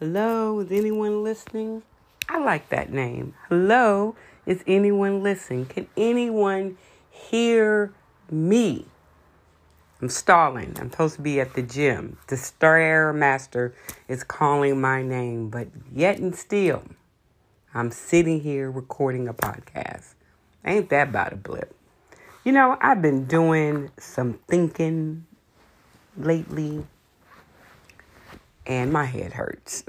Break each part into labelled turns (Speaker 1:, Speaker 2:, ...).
Speaker 1: Hello, is anyone listening? I like that name. Hello, is anyone listening? Can anyone hear me? I'm stalling. I'm supposed to be at the gym. The Stair Master is calling my name, but yet and still, I'm sitting here recording a podcast. Ain't that about a blip? You know, I've been doing some thinking lately and my head hurts.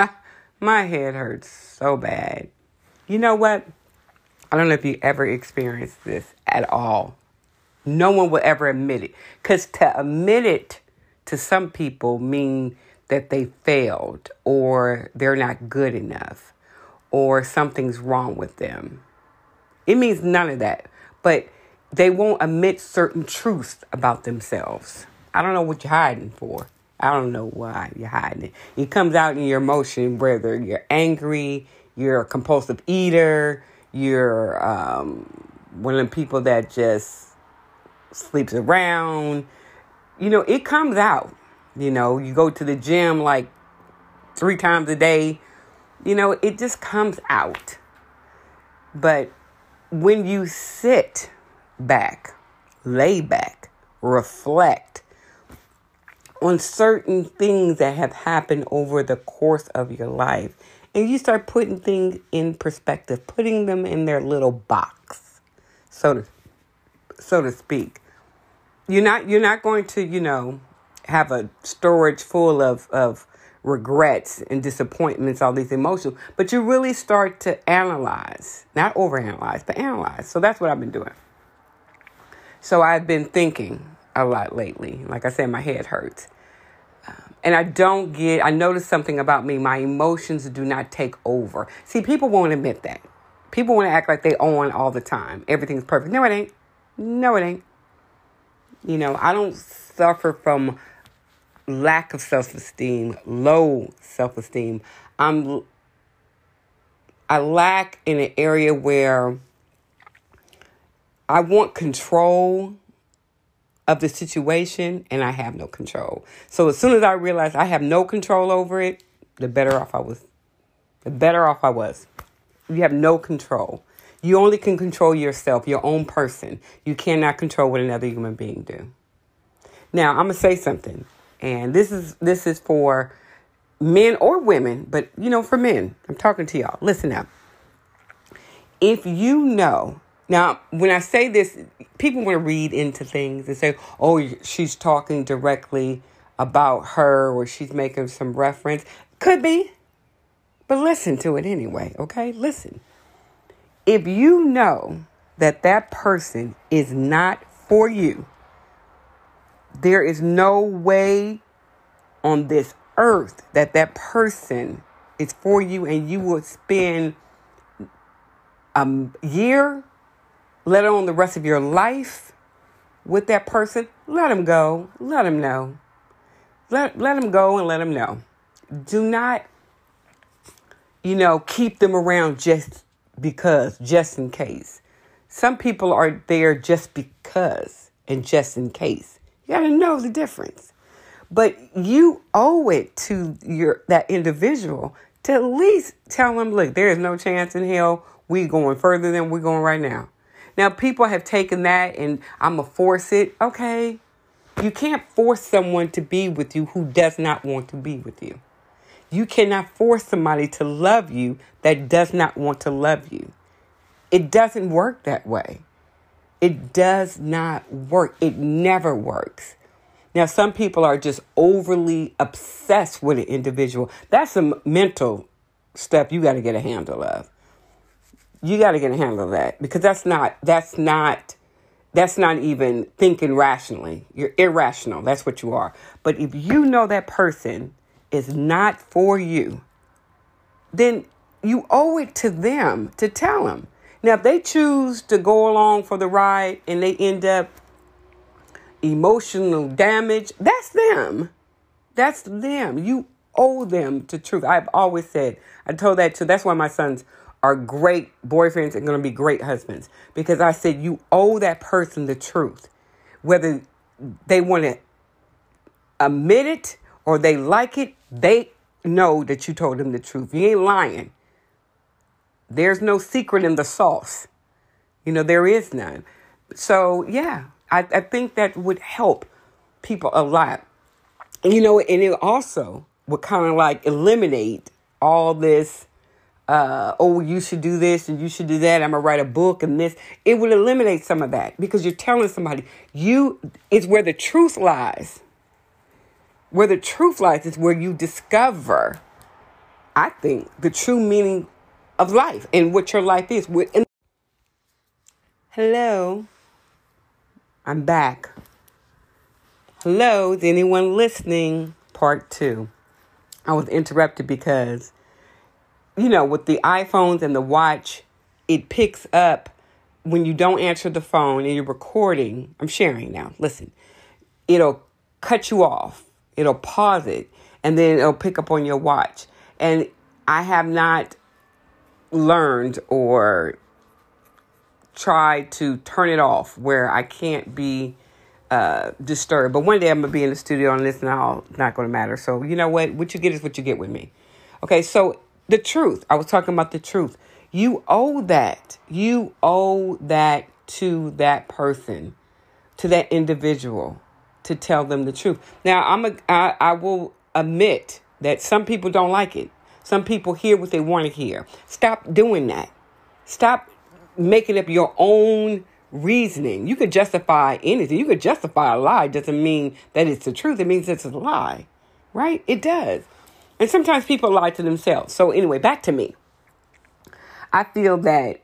Speaker 1: my head hurts so bad. You know what? I don't know if you ever experienced this at all. No one will ever admit it. Because to admit it to some people mean that they failed or they're not good enough or something's wrong with them. It means none of that. But they won't admit certain truths about themselves. I don't know what you're hiding for. I don't know why you're hiding it. It comes out in your emotion, whether you're angry, you're a compulsive eater, you're um, one of the people that just sleeps around. You know, it comes out. You know, you go to the gym like three times a day. You know, it just comes out. But when you sit back, lay back, reflect, on certain things that have happened over the course of your life. And you start putting things in perspective, putting them in their little box, so to so to speak. You're not you're not going to, you know, have a storage full of, of regrets and disappointments, all these emotions, but you really start to analyze, not overanalyze, but analyze. So that's what I've been doing. So I've been thinking a lot lately. Like I said, my head hurts. Um, and I don't get, I noticed something about me. My emotions do not take over. See, people won't admit that. People want to act like they own all the time. Everything's perfect. No, it ain't. No, it ain't. You know, I don't suffer from lack of self esteem, low self esteem. I'm, I lack in an area where I want control of the situation and I have no control. So as soon as I realized I have no control over it, the better off I was. The better off I was. You have no control. You only can control yourself, your own person. You cannot control what another human being do. Now, I'm going to say something. And this is this is for men or women, but you know, for men. I'm talking to y'all. Listen up. If you know now, when I say this, people want to read into things and say, oh, she's talking directly about her or she's making some reference. Could be, but listen to it anyway, okay? Listen. If you know that that person is not for you, there is no way on this earth that that person is for you and you will spend a year let alone the rest of your life with that person, let them go. Let them know. Let, let them go and let them know. Do not, you know, keep them around just because, just in case. Some people are there just because and just in case. You got to know the difference. But you owe it to your that individual to at least tell them, look, there is no chance in hell we going further than we're going right now. Now, people have taken that and I'm going to force it. Okay. You can't force someone to be with you who does not want to be with you. You cannot force somebody to love you that does not want to love you. It doesn't work that way. It does not work. It never works. Now, some people are just overly obsessed with an individual. That's some mental stuff you got to get a handle of you got to get a handle of that because that's not that's not that's not even thinking rationally. You're irrational. That's what you are. But if you know that person is not for you, then you owe it to them to tell them. Now, if they choose to go along for the ride and they end up emotional damage, that's them. That's them. You owe them to truth. I've always said, I told that to, that's why my sons are great boyfriends and going to be great husbands because I said you owe that person the truth. Whether they want to admit it or they like it, they know that you told them the truth. You ain't lying. There's no secret in the sauce. You know, there is none. So, yeah, I, I think that would help people a lot. You know, and it also would kind of like eliminate all this uh, oh, you should do this and you should do that. I'm gonna write a book and this. It would eliminate some of that because you're telling somebody you it's where the truth lies. Where the truth lies is where you discover, I think, the true meaning of life and what your life is. Hello, I'm back. Hello, is anyone listening? Part two. I was interrupted because, you know, with the iPhones and the watch, it picks up when you don't answer the phone and you're recording. I'm sharing now. Listen, it'll cut you off, it'll pause it, and then it'll pick up on your watch. And I have not learned or tried to turn it off where I can't be uh, disturbed. But one day I'm gonna be in the studio and listen. All not gonna matter. So you know what? What you get is what you get with me. Okay. So the truth. I was talking about the truth. You owe that. You owe that to that person, to that individual, to tell them the truth. Now I'm a. I, I will admit that some people don't like it. Some people hear what they want to hear. Stop doing that. Stop making up your own reasoning. You could justify anything. You could justify a lie. Doesn't mean that it's the truth. It means it's a lie, right? It does. And sometimes people lie to themselves. So, anyway, back to me. I feel that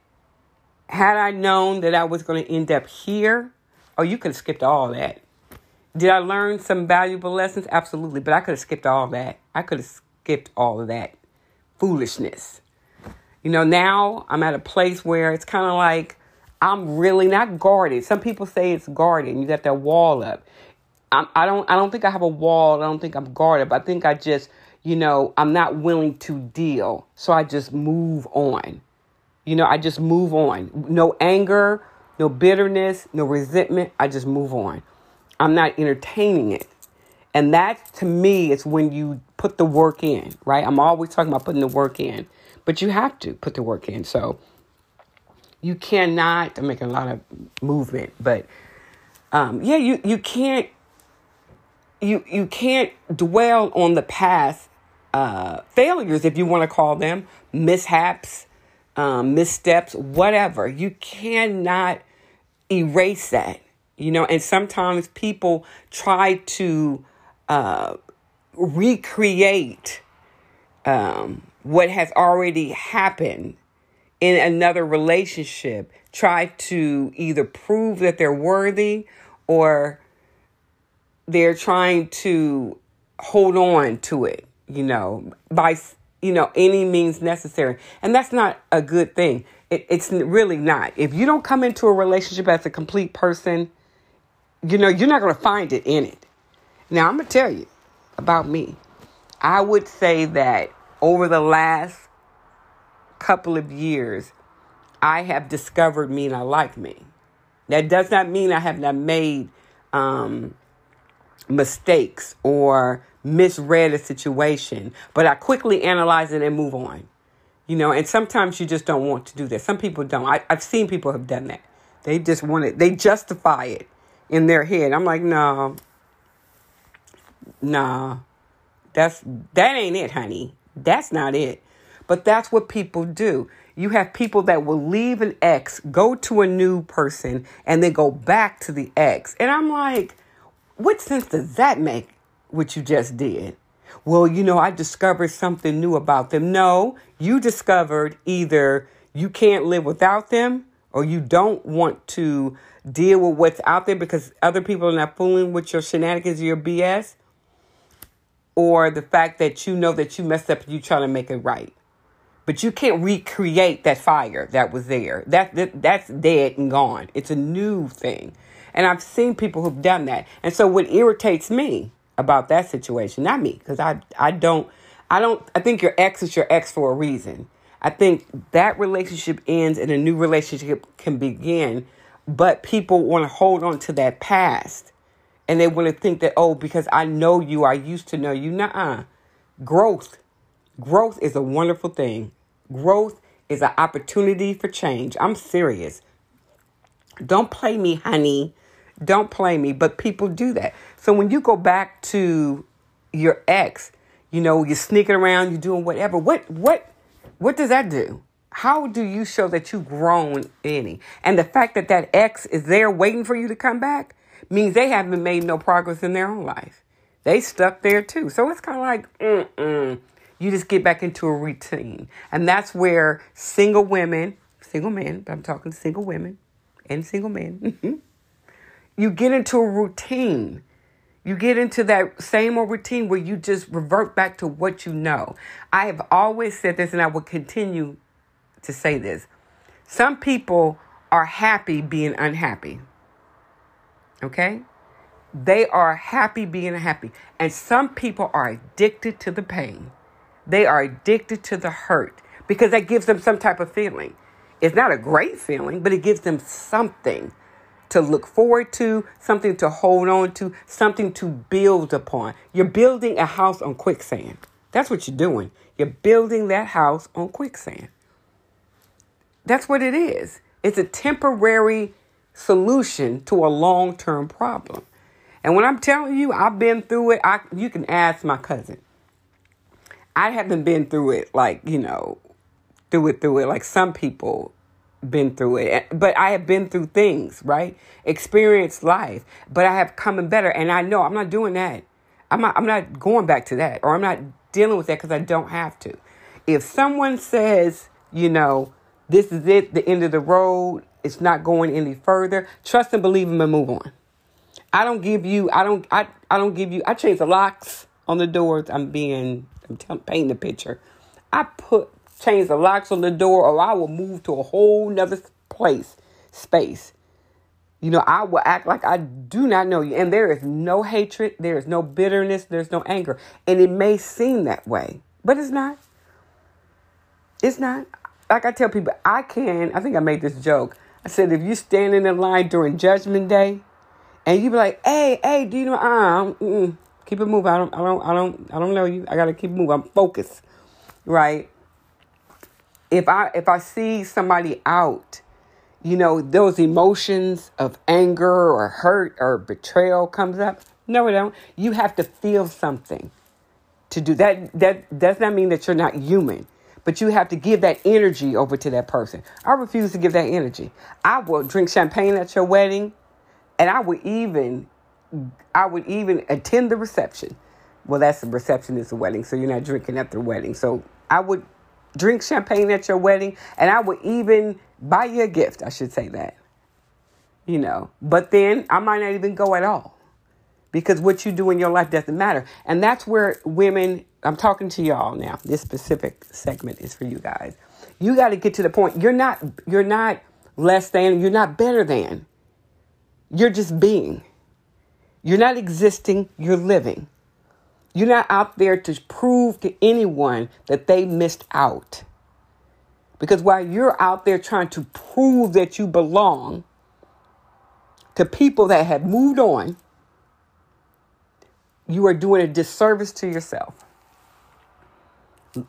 Speaker 1: had I known that I was going to end up here, oh, you could have skipped all that. Did I learn some valuable lessons? Absolutely. But I could have skipped all that. I could have skipped all of that foolishness. You know, now I'm at a place where it's kind of like I'm really not guarded. Some people say it's guarded. You got that wall up. I'm, I don't. I don't think I have a wall. I don't think I'm guarded. But I think I just, you know, I'm not willing to deal. So I just move on. You know, I just move on. No anger, no bitterness, no resentment. I just move on. I'm not entertaining it. And that to me is when you put the work in, right? I'm always talking about putting the work in, but you have to put the work in. So you cannot, I'm making a lot of movement, but um, yeah, you, you can't, you, you can't dwell on the past uh, failures, if you want to call them mishaps, um, missteps, whatever. You cannot erase that, you know, and sometimes people try to uh, recreate um, what has already happened in another relationship try to either prove that they're worthy or they're trying to hold on to it, you know, by, you know, any means necessary. And that's not a good thing. It, it's really not. If you don't come into a relationship as a complete person, you know, you're not going to find it in it. Now, I'm going to tell you about me. I would say that over the last couple of years, I have discovered me and I like me. That does not mean I have not made um, mistakes or misread a situation, but I quickly analyze it and move on. You know, and sometimes you just don't want to do that. Some people don't. I, I've seen people have done that. They just want it, they justify it in their head. I'm like, no, nah, that's that ain't it, honey. That's not it. But that's what people do. You have people that will leave an ex, go to a new person, and then go back to the ex. And I'm like, what sense does that make, what you just did? Well, you know, I discovered something new about them. No, you discovered either you can't live without them or you don't want to deal with what's out there because other people are not fooling with your shenanigans your BS, or the fact that you know that you messed up and you're trying to make it right. But you can't recreate that fire that was there. That, that that's dead and gone. It's a new thing. And I've seen people who've done that. And so what irritates me about that situation, not me, because I I don't I don't I think your ex is your ex for a reason. I think that relationship ends and a new relationship can begin, but people want to hold on to that past. And they want to think that, oh, because I know you, I used to know you. Nuh-uh. Growth Growth is a wonderful thing. Growth is an opportunity for change. I'm serious. Don't play me, honey. Don't play me. But people do that. So when you go back to your ex, you know, you're sneaking around, you're doing whatever. What what what does that do? How do you show that you've grown any? And the fact that that ex is there waiting for you to come back means they haven't made no progress in their own life. They stuck there too. So it's kind of like, mm-mm. You just get back into a routine. And that's where single women, single men, but I'm talking to single women and single men, mm-hmm, you get into a routine. You get into that same old routine where you just revert back to what you know. I have always said this and I will continue to say this. Some people are happy being unhappy. Okay? They are happy being happy. And some people are addicted to the pain. They are addicted to the hurt because that gives them some type of feeling. It's not a great feeling, but it gives them something to look forward to, something to hold on to, something to build upon. You're building a house on quicksand. That's what you're doing. You're building that house on quicksand. That's what it is. It's a temporary solution to a long term problem. And when I'm telling you, I've been through it, I, you can ask my cousin. I haven't been through it like, you know, through it, through it, like some people been through it. But I have been through things, right? Experienced life. But I have come in better. And I know I'm not doing that. I'm not, I'm not going back to that. Or I'm not dealing with that because I don't have to. If someone says, you know, this is it, the end of the road, it's not going any further, trust and believe them and move on. I don't give you, I don't, I, I don't give you, I change the locks on the doors. I'm being, I'm t- painting the picture. I put, change the locks on the door or I will move to a whole nother place, space. You know, I will act like I do not know you. And there is no hatred, there is no bitterness, there's no anger. And it may seem that way, but it's not. It's not like I tell people, I can, I think I made this joke. I said, if you stand in line during Judgment Day and you be like, hey, hey, do you know, uh, keep it moving. I don't, I don't, I don't, I don't know you. I got to keep moving. I'm focused, right? If I, if I see somebody out, you know, those emotions of anger or hurt or betrayal comes up. No, it don't. You have to feel something to do that. That does not mean that you're not human but you have to give that energy over to that person. I refuse to give that energy. I will drink champagne at your wedding, and I would even, I would even attend the reception. Well, that's the reception is the wedding, so you're not drinking at the wedding. So I would drink champagne at your wedding, and I would even buy you a gift. I should say that. You know, but then I might not even go at all because what you do in your life doesn't matter. And that's where women, I'm talking to y'all now. This specific segment is for you guys. You got to get to the point. You're not you're not less than, you're not better than. You're just being. You're not existing, you're living. You're not out there to prove to anyone that they missed out. Because while you're out there trying to prove that you belong to people that have moved on, you are doing a disservice to yourself.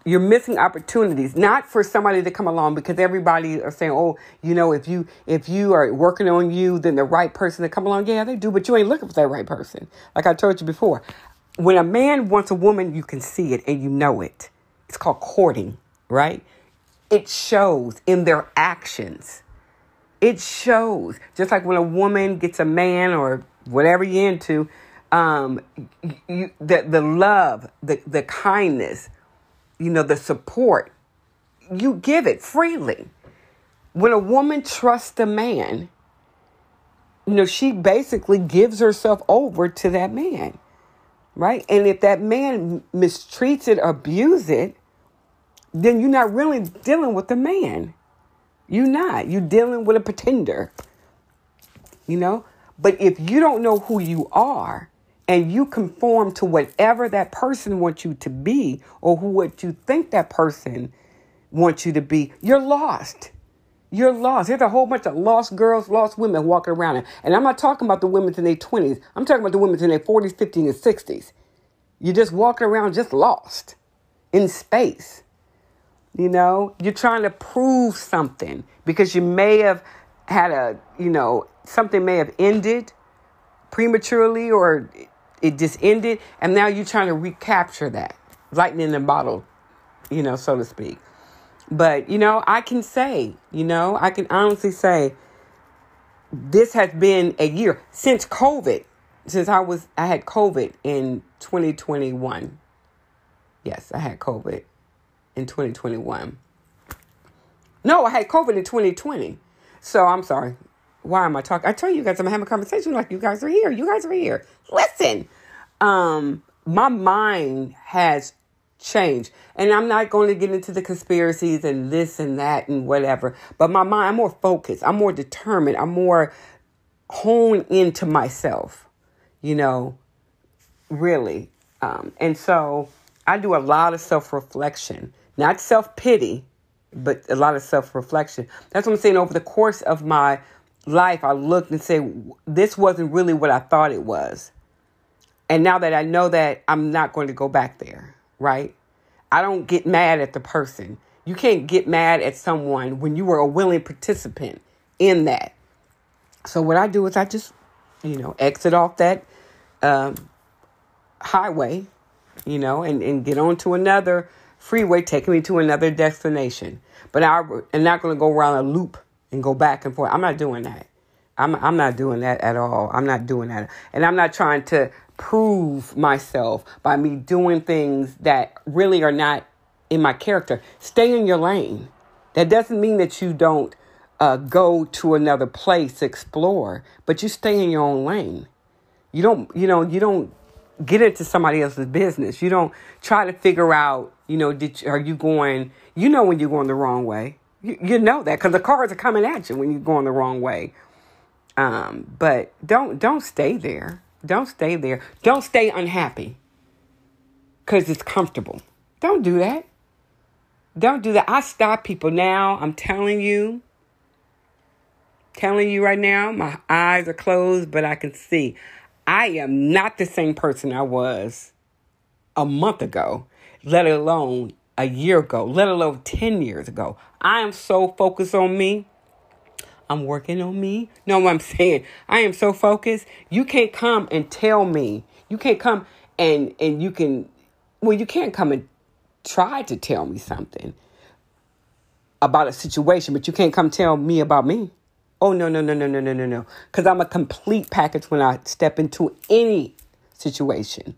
Speaker 1: You're missing opportunities, not for somebody to come along because everybody are saying, "Oh, you know, if you if you are working on you, then the right person to come along." Yeah, they do, but you ain't looking for that right person. Like I told you before, when a man wants a woman, you can see it and you know it. It's called courting, right? It shows in their actions. It shows. Just like when a woman gets a man or whatever you're into, um, you, the the love, the the kindness, you know, the support, you give it freely. When a woman trusts a man, you know, she basically gives herself over to that man, right? And if that man mistreats it, abuse it, then you're not really dealing with the man. You're not. You're dealing with a pretender. You know? But if you don't know who you are, and you conform to whatever that person wants you to be or who what you think that person wants you to be, you're lost. You're lost. There's a whole bunch of lost girls, lost women walking around. And I'm not talking about the women in their 20s. I'm talking about the women in their 40s, 50s, and 60s. You're just walking around just lost. in space. You know, you're trying to prove something because you may have had a, you know, something may have ended prematurely or it just ended, and now you're trying to recapture that lightning in a bottle, you know, so to speak. But, you know, I can say, you know, I can honestly say this has been a year since COVID, since I was, I had COVID in 2021. Yes, I had COVID in 2021. No, I had COVID in 2020. So I'm sorry. Why am I talking? I tell you guys I'm having a conversation like you guys are here. You guys are here. Listen. Um, my mind has changed. And I'm not going to get into the conspiracies and this and that and whatever. But my mind, I'm more focused. I'm more determined. I'm more honed into myself, you know, really. Um, and so I do a lot of self reflection, not self pity, but a lot of self reflection. That's what I'm saying. Over the course of my life, I looked and say, this wasn't really what I thought it was. And now that I know that, I'm not going to go back there right? I don't get mad at the person. You can't get mad at someone when you were a willing participant in that. So what I do is I just, you know, exit off that um, highway, you know, and, and get onto another freeway taking me to another destination. But I, am not going to go around a loop and go back and forth. I'm not doing that. I'm I'm not doing that at all. I'm not doing that. And I'm not trying to prove myself by me doing things that really are not in my character. Stay in your lane. That doesn't mean that you don't uh, go to another place explore, but you stay in your own lane. You don't, you know, you don't get into somebody else's business. You don't try to figure out, you know, did are you going? You know when you're going the wrong way. You, you know that because the cars are coming at you when you're going the wrong way. Um, but don't don't stay there. Don't stay there. Don't stay unhappy because it's comfortable. Don't do that. Don't do that. I stop people now. I'm telling you. Telling you right now, my eyes are closed, but I can see. I am not the same person I was a month ago, let alone a year ago, let alone 10 years ago. I am so focused on me. I'm working on me. No, what I'm saying, I am so focused. You can't come and tell me. You can't come and and you can well, you can't come and try to tell me something about a situation, but you can't come tell me about me. Oh no, no, no, no, no, no, no, no. Cuz I'm a complete package when I step into any situation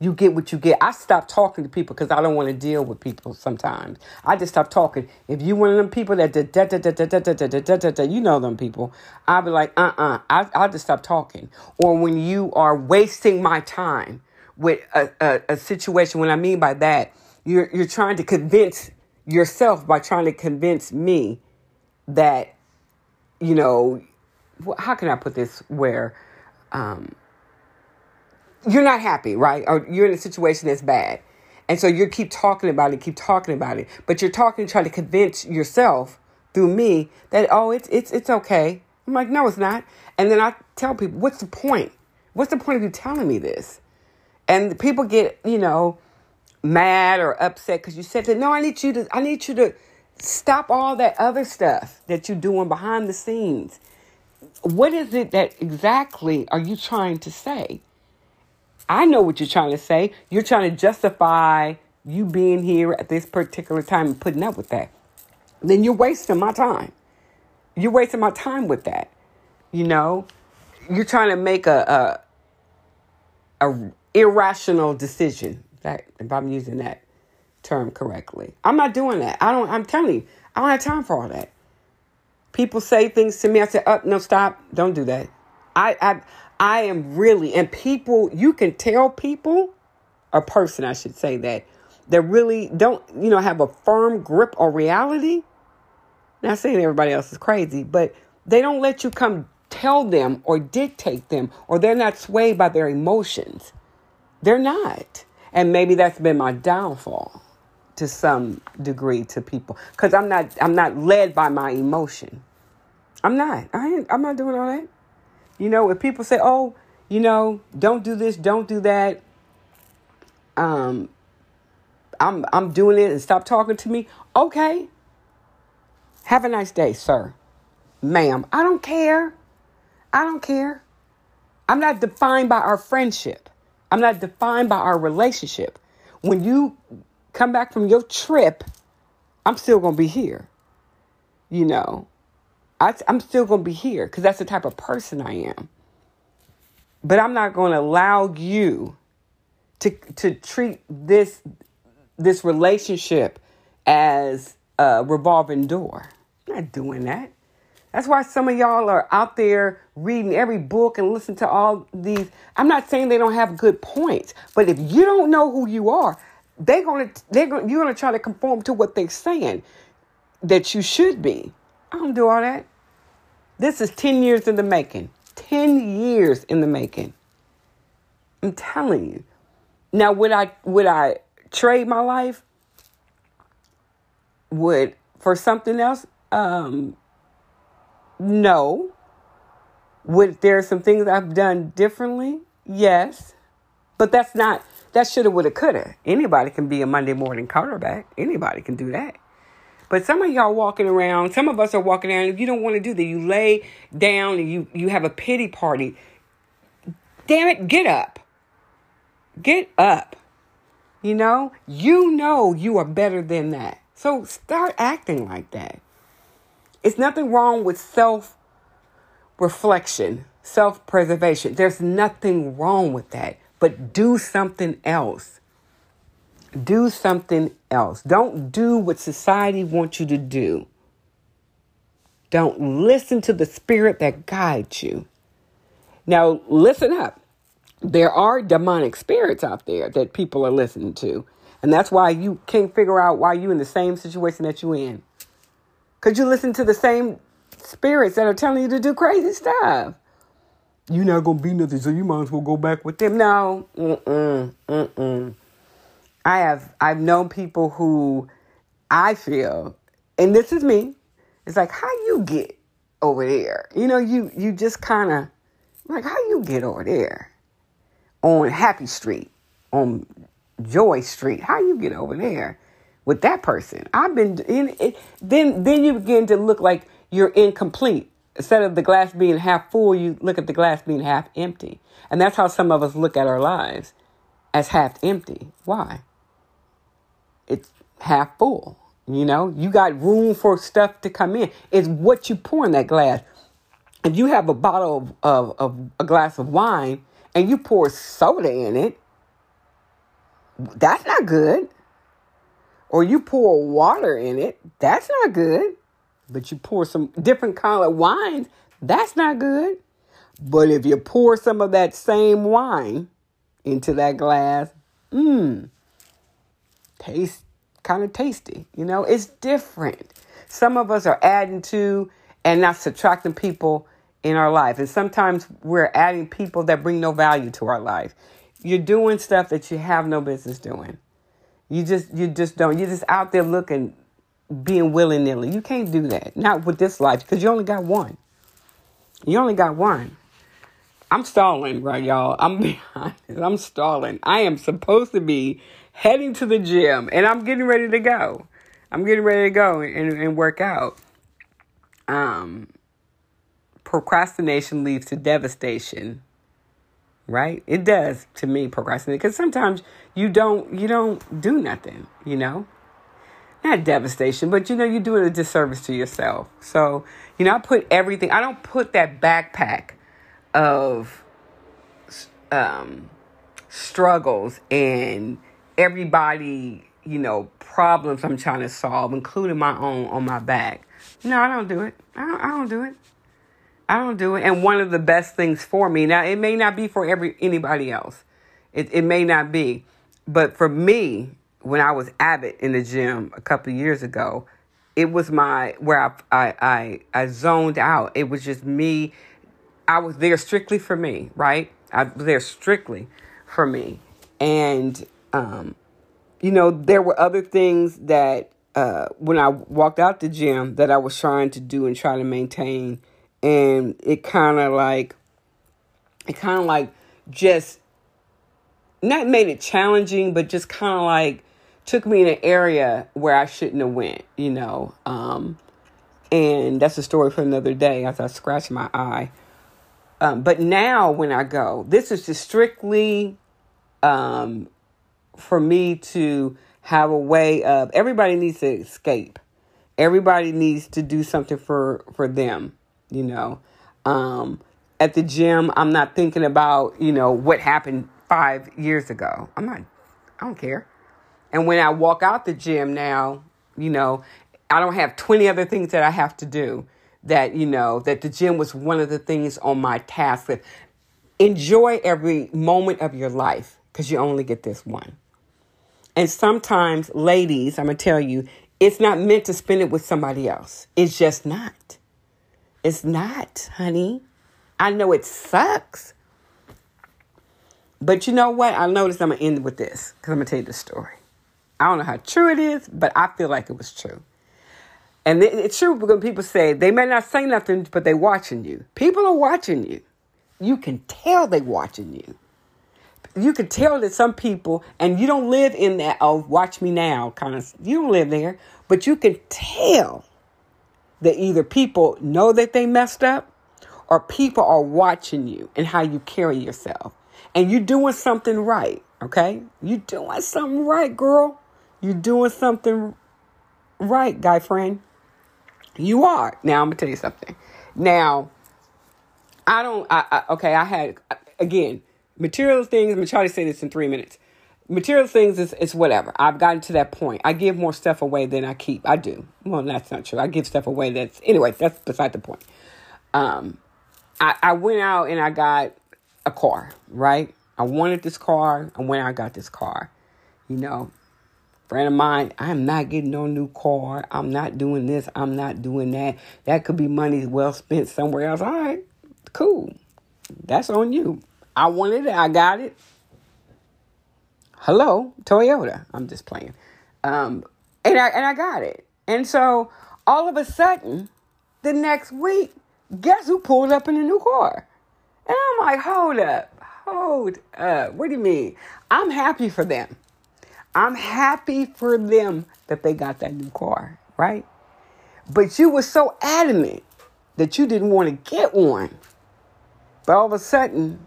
Speaker 1: you get what you get. I stop talking to people because I don't want to deal with people sometimes. I just stop talking. If you one of them people that you know them people, I'll be like, uh uh-uh. uh, I'll just stop talking. Or when you are wasting my time with a, a, a situation, what I mean by that, you're, you're trying to convince yourself by trying to convince me that, you know, how can I put this where, um, you're not happy, right? Or you're in a situation that's bad. And so you keep talking about it, keep talking about it. But you're talking, trying to convince yourself through me that, oh, it's it's it's okay. I'm like, no, it's not. And then I tell people, what's the point? What's the point of you telling me this? And people get, you know, mad or upset because you said that, no, I need you to, I need you to stop all that other stuff that you're doing behind the scenes. What is it that exactly are you trying to say? I know what you're trying to say. You're trying to justify you being here at this particular time and putting up with that. Then you're wasting my time. You're wasting my time with that. You know, you're trying to make a a, a irrational decision. That if I'm using that term correctly, I'm not doing that. I don't. I'm telling you, I don't have time for all that. People say things to me. I say, "Up, oh, no, stop! Don't do that." I I I am really, and people, you can tell people, a person, I should say that, that really don't, you know, have a firm grip on reality. Not saying everybody else is crazy, but they don't let you come tell them or dictate them, or they're not swayed by their emotions. They're not. And maybe that's been my downfall to some degree to people because I'm not I'm not led by my emotion. I'm not. I ain't, I'm not doing all that. You know, if people say, "Oh, you know, don't do this, don't do that," um, I'm I'm doing it and stop talking to me. Okay. Have a nice day, sir. Ma'am, I don't care. I don't care. I'm not defined by our friendship. I'm not defined by our relationship. When you come back from your trip, I'm still going to be here. You know, I, am still going to be here because that's the type of person I am. But I'm not going to allow you to to treat this this relationship as a revolving door. I'm not doing that. That's why some of y'all are out there reading every book and listen to all these. I'm not saying they don't have good points, but if you don't know who you are, they're gonna they're gonna you're gonna try to conform to what they're saying that you should be. I don't do all that. This is 10 years in the making. 10 years in the making. I'm telling you. Now would I would I trade my life? Would for something else? Um no. Would there are some things I've done differently? Yes. But that's not that shoulda woulda coulda. Anybody can be a Monday morning quarterback. Anybody can do that. But some of y'all walking around, some of us are walking around, if you don't want to do that, you lay down and you, you have a pity party. Damn it, get up. Get up. You know, you know you are better than that. So start acting like that. It's nothing wrong with self reflection, self preservation. There's nothing wrong with that. But do something else. Do something else. Don't do what society wants you to do. Don't listen to the spirit that guides you. Now, listen up. There are demonic spirits out there that people are listening to. And that's why you can't figure out why you're in the same situation that you're in. Because you listen to the same spirits that are telling you to do crazy stuff. You're not going to be nothing, so you might as well go back with them. No. Mm-mm. Mm-mm. I have I've known people who I feel, and this is me. It's like how you get over there. You know, you you just kind of like how you get over there on Happy Street, on Joy Street. How you get over there with that person? I've been in it. Then then you begin to look like you're incomplete. Instead of the glass being half full, you look at the glass being half empty. And that's how some of us look at our lives as half empty. Why? It's half full. You know, you got room for stuff to come in. It's what you pour in that glass. If you have a bottle of, of, of a glass of wine and you pour soda in it, that's not good. Or you pour water in it, that's not good. But you pour some different kind of wines, that's not good. But if you pour some of that same wine into that glass, mmm, taste kind of tasty. You know, it's different. Some of us are adding to and not subtracting people in our life. And sometimes we're adding people that bring no value to our life. You're doing stuff that you have no business doing. You just you just don't. You're just out there looking being willy nilly. You can't do that. Not with this life because you only got one. You only got one. I'm stalling, right, y'all? I'm being honest. I'm stalling. I am supposed to be heading to the gym and I'm getting ready to go. I'm getting ready to go and, and work out. Um, procrastination leads to devastation right it does to me procrastinate because sometimes you don't you don't do nothing you know not devastation but you know you're doing a disservice to yourself so you know i put everything i don't put that backpack of um struggles and everybody, you know, problems I'm trying to solve, including my own, on my back. No, I don't do it. I don't, I don't do it. I don't do it. And one of the best things for me now, it may not be for every anybody else. It it may not be, but for me, when I was avid in the gym a couple years ago, it was my where I I I, I zoned out. It was just me. I was there strictly for me, right? I was there strictly for me, and um, you know, there were other things that uh, when I walked out the gym that I was trying to do and try to maintain, and it kind of like, it kind of like just not made it challenging, but just kind of like took me in an area where I shouldn't have went, you know. Um, and that's a story for another day as I scratch my eye. Um, but now when I go, this is just strictly um, for me to have a way of everybody needs to escape. Everybody needs to do something for for them, you know. Um, at the gym, I'm not thinking about, you know, what happened 5 years ago. I'm not I don't care. And when I walk out the gym now, you know, I don't have 20 other things that I have to do that, you know, that the gym was one of the things on my task list. Enjoy every moment of your life because you only get this one. And sometimes, ladies, I'm going to tell you, it's not meant to spend it with somebody else. It's just not. It's not, honey. I know it sucks. But you know what? I noticed I'm going to end with this because I'm going to tell you the story. I don't know how true it is, but I feel like it was true. And it's true because people say they may not say nothing, but they watching you. People are watching you. You can tell they watching you. You can tell that some people, and you don't live in that oh watch me now kind of. You don't live there, but you can tell that either people know that they messed up, or people are watching you and how you carry yourself, and you're doing something right. Okay, You're doing something right, girl. You're doing something right, guy friend. You are. Now, I'm going to tell you something. Now, I don't, I, I, okay, I had, again, material things, I'm to try to say this in three minutes. Material things is, is whatever. I've gotten to that point. I give more stuff away than I keep. I do. Well, that's not true. I give stuff away that's, anyway, that's beside the point. Um, I, I went out and I got a car, right? I wanted this car. I went out and got this car. You know, friend of mine, I'm not getting no new car. I'm not doing this. I'm not doing that. That could be money well spent somewhere else. All right, cool. That's on you. I wanted it. I got it. Hello, Toyota. I'm just playing. Um, and I and I got it. And so all of a sudden, the next week, guess who pulled up in a new car? And I'm like, hold up, hold up. What do you mean? I'm happy for them. I'm happy for them that they got that new car, right? But you were so adamant that you didn't want to get one. But all of a sudden,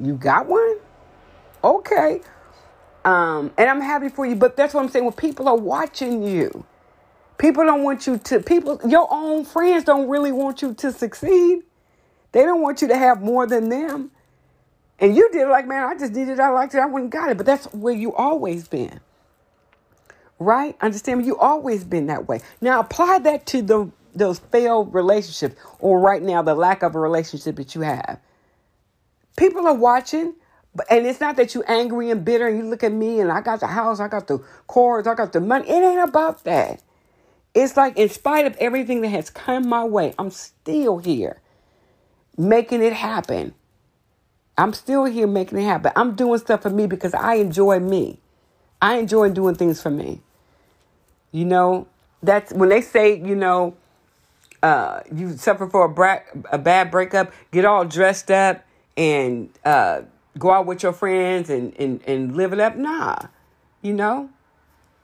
Speaker 1: you got one? Okay. Um, and I'm happy for you, but that's what I'm saying. When people are watching you, people don't want you to, people, your own friends don't really want you to succeed. They don't want you to have more than them. And you did like, man, I just did it. I liked it. I went and got it. But that's where you always been. Right? Understand me? You always been that way. Now apply that to the those failed relationships or right now the lack of a relationship that you have. People are watching, and it's not that you're angry and bitter and you look at me and I got the house, I got the cars, I got the money. It ain't about that. It's like in spite of everything that has come my way, I'm still here making it happen. I'm still here making it happen. I'm doing stuff for me because I enjoy me. I enjoy doing things for me. You know, that's when they say, you know, uh, you suffer for a, bra- a bad breakup, get all dressed up and uh, go out with your friends and, and, and live it up. Nah, you know,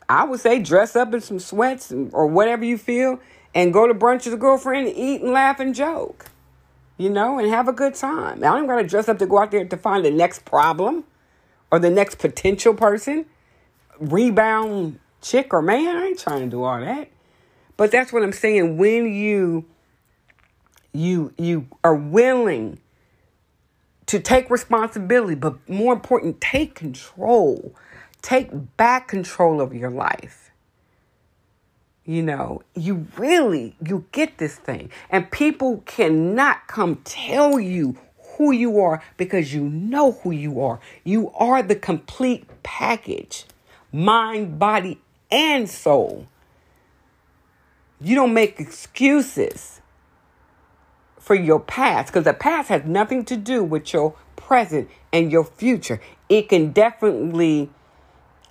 Speaker 1: I would say dress up in some sweats or whatever you feel and go to brunch with a girlfriend and eat and laugh and joke you know, and have a good time. I don't got to dress up to go out there to find the next problem or the next potential person, rebound chick or man. I ain't trying to do all that. But that's what I'm saying. When you you you are willing to take responsibility, but more important, take control. Take back control of your life you know, you really you get this thing. And people cannot come tell you who you are because you know who you are. You are the complete package. Mind, body, and soul. You don't make excuses for your past because the past has nothing to do with your present and your future. It can definitely,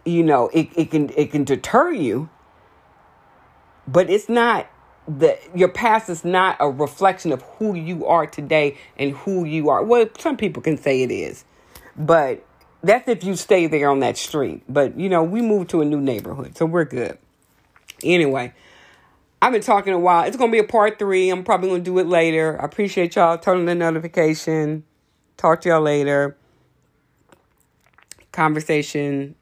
Speaker 1: you know, it, it can it can deter you but it's not the your past is not a reflection of who you are today and who you are. Well, some people can say it is, but that's if you stay there on that street. But you know, we moved to a new neighborhood, so we're good. Anyway, I've been talking a while. It's gonna be a part three. I'm probably gonna do it later. I appreciate y'all turning on the notification. Talk to y'all later. Conversation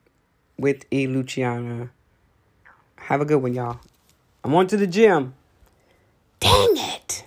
Speaker 1: with E. Luciana. Have a good one, y'all. I'm on to the gym. Dang it.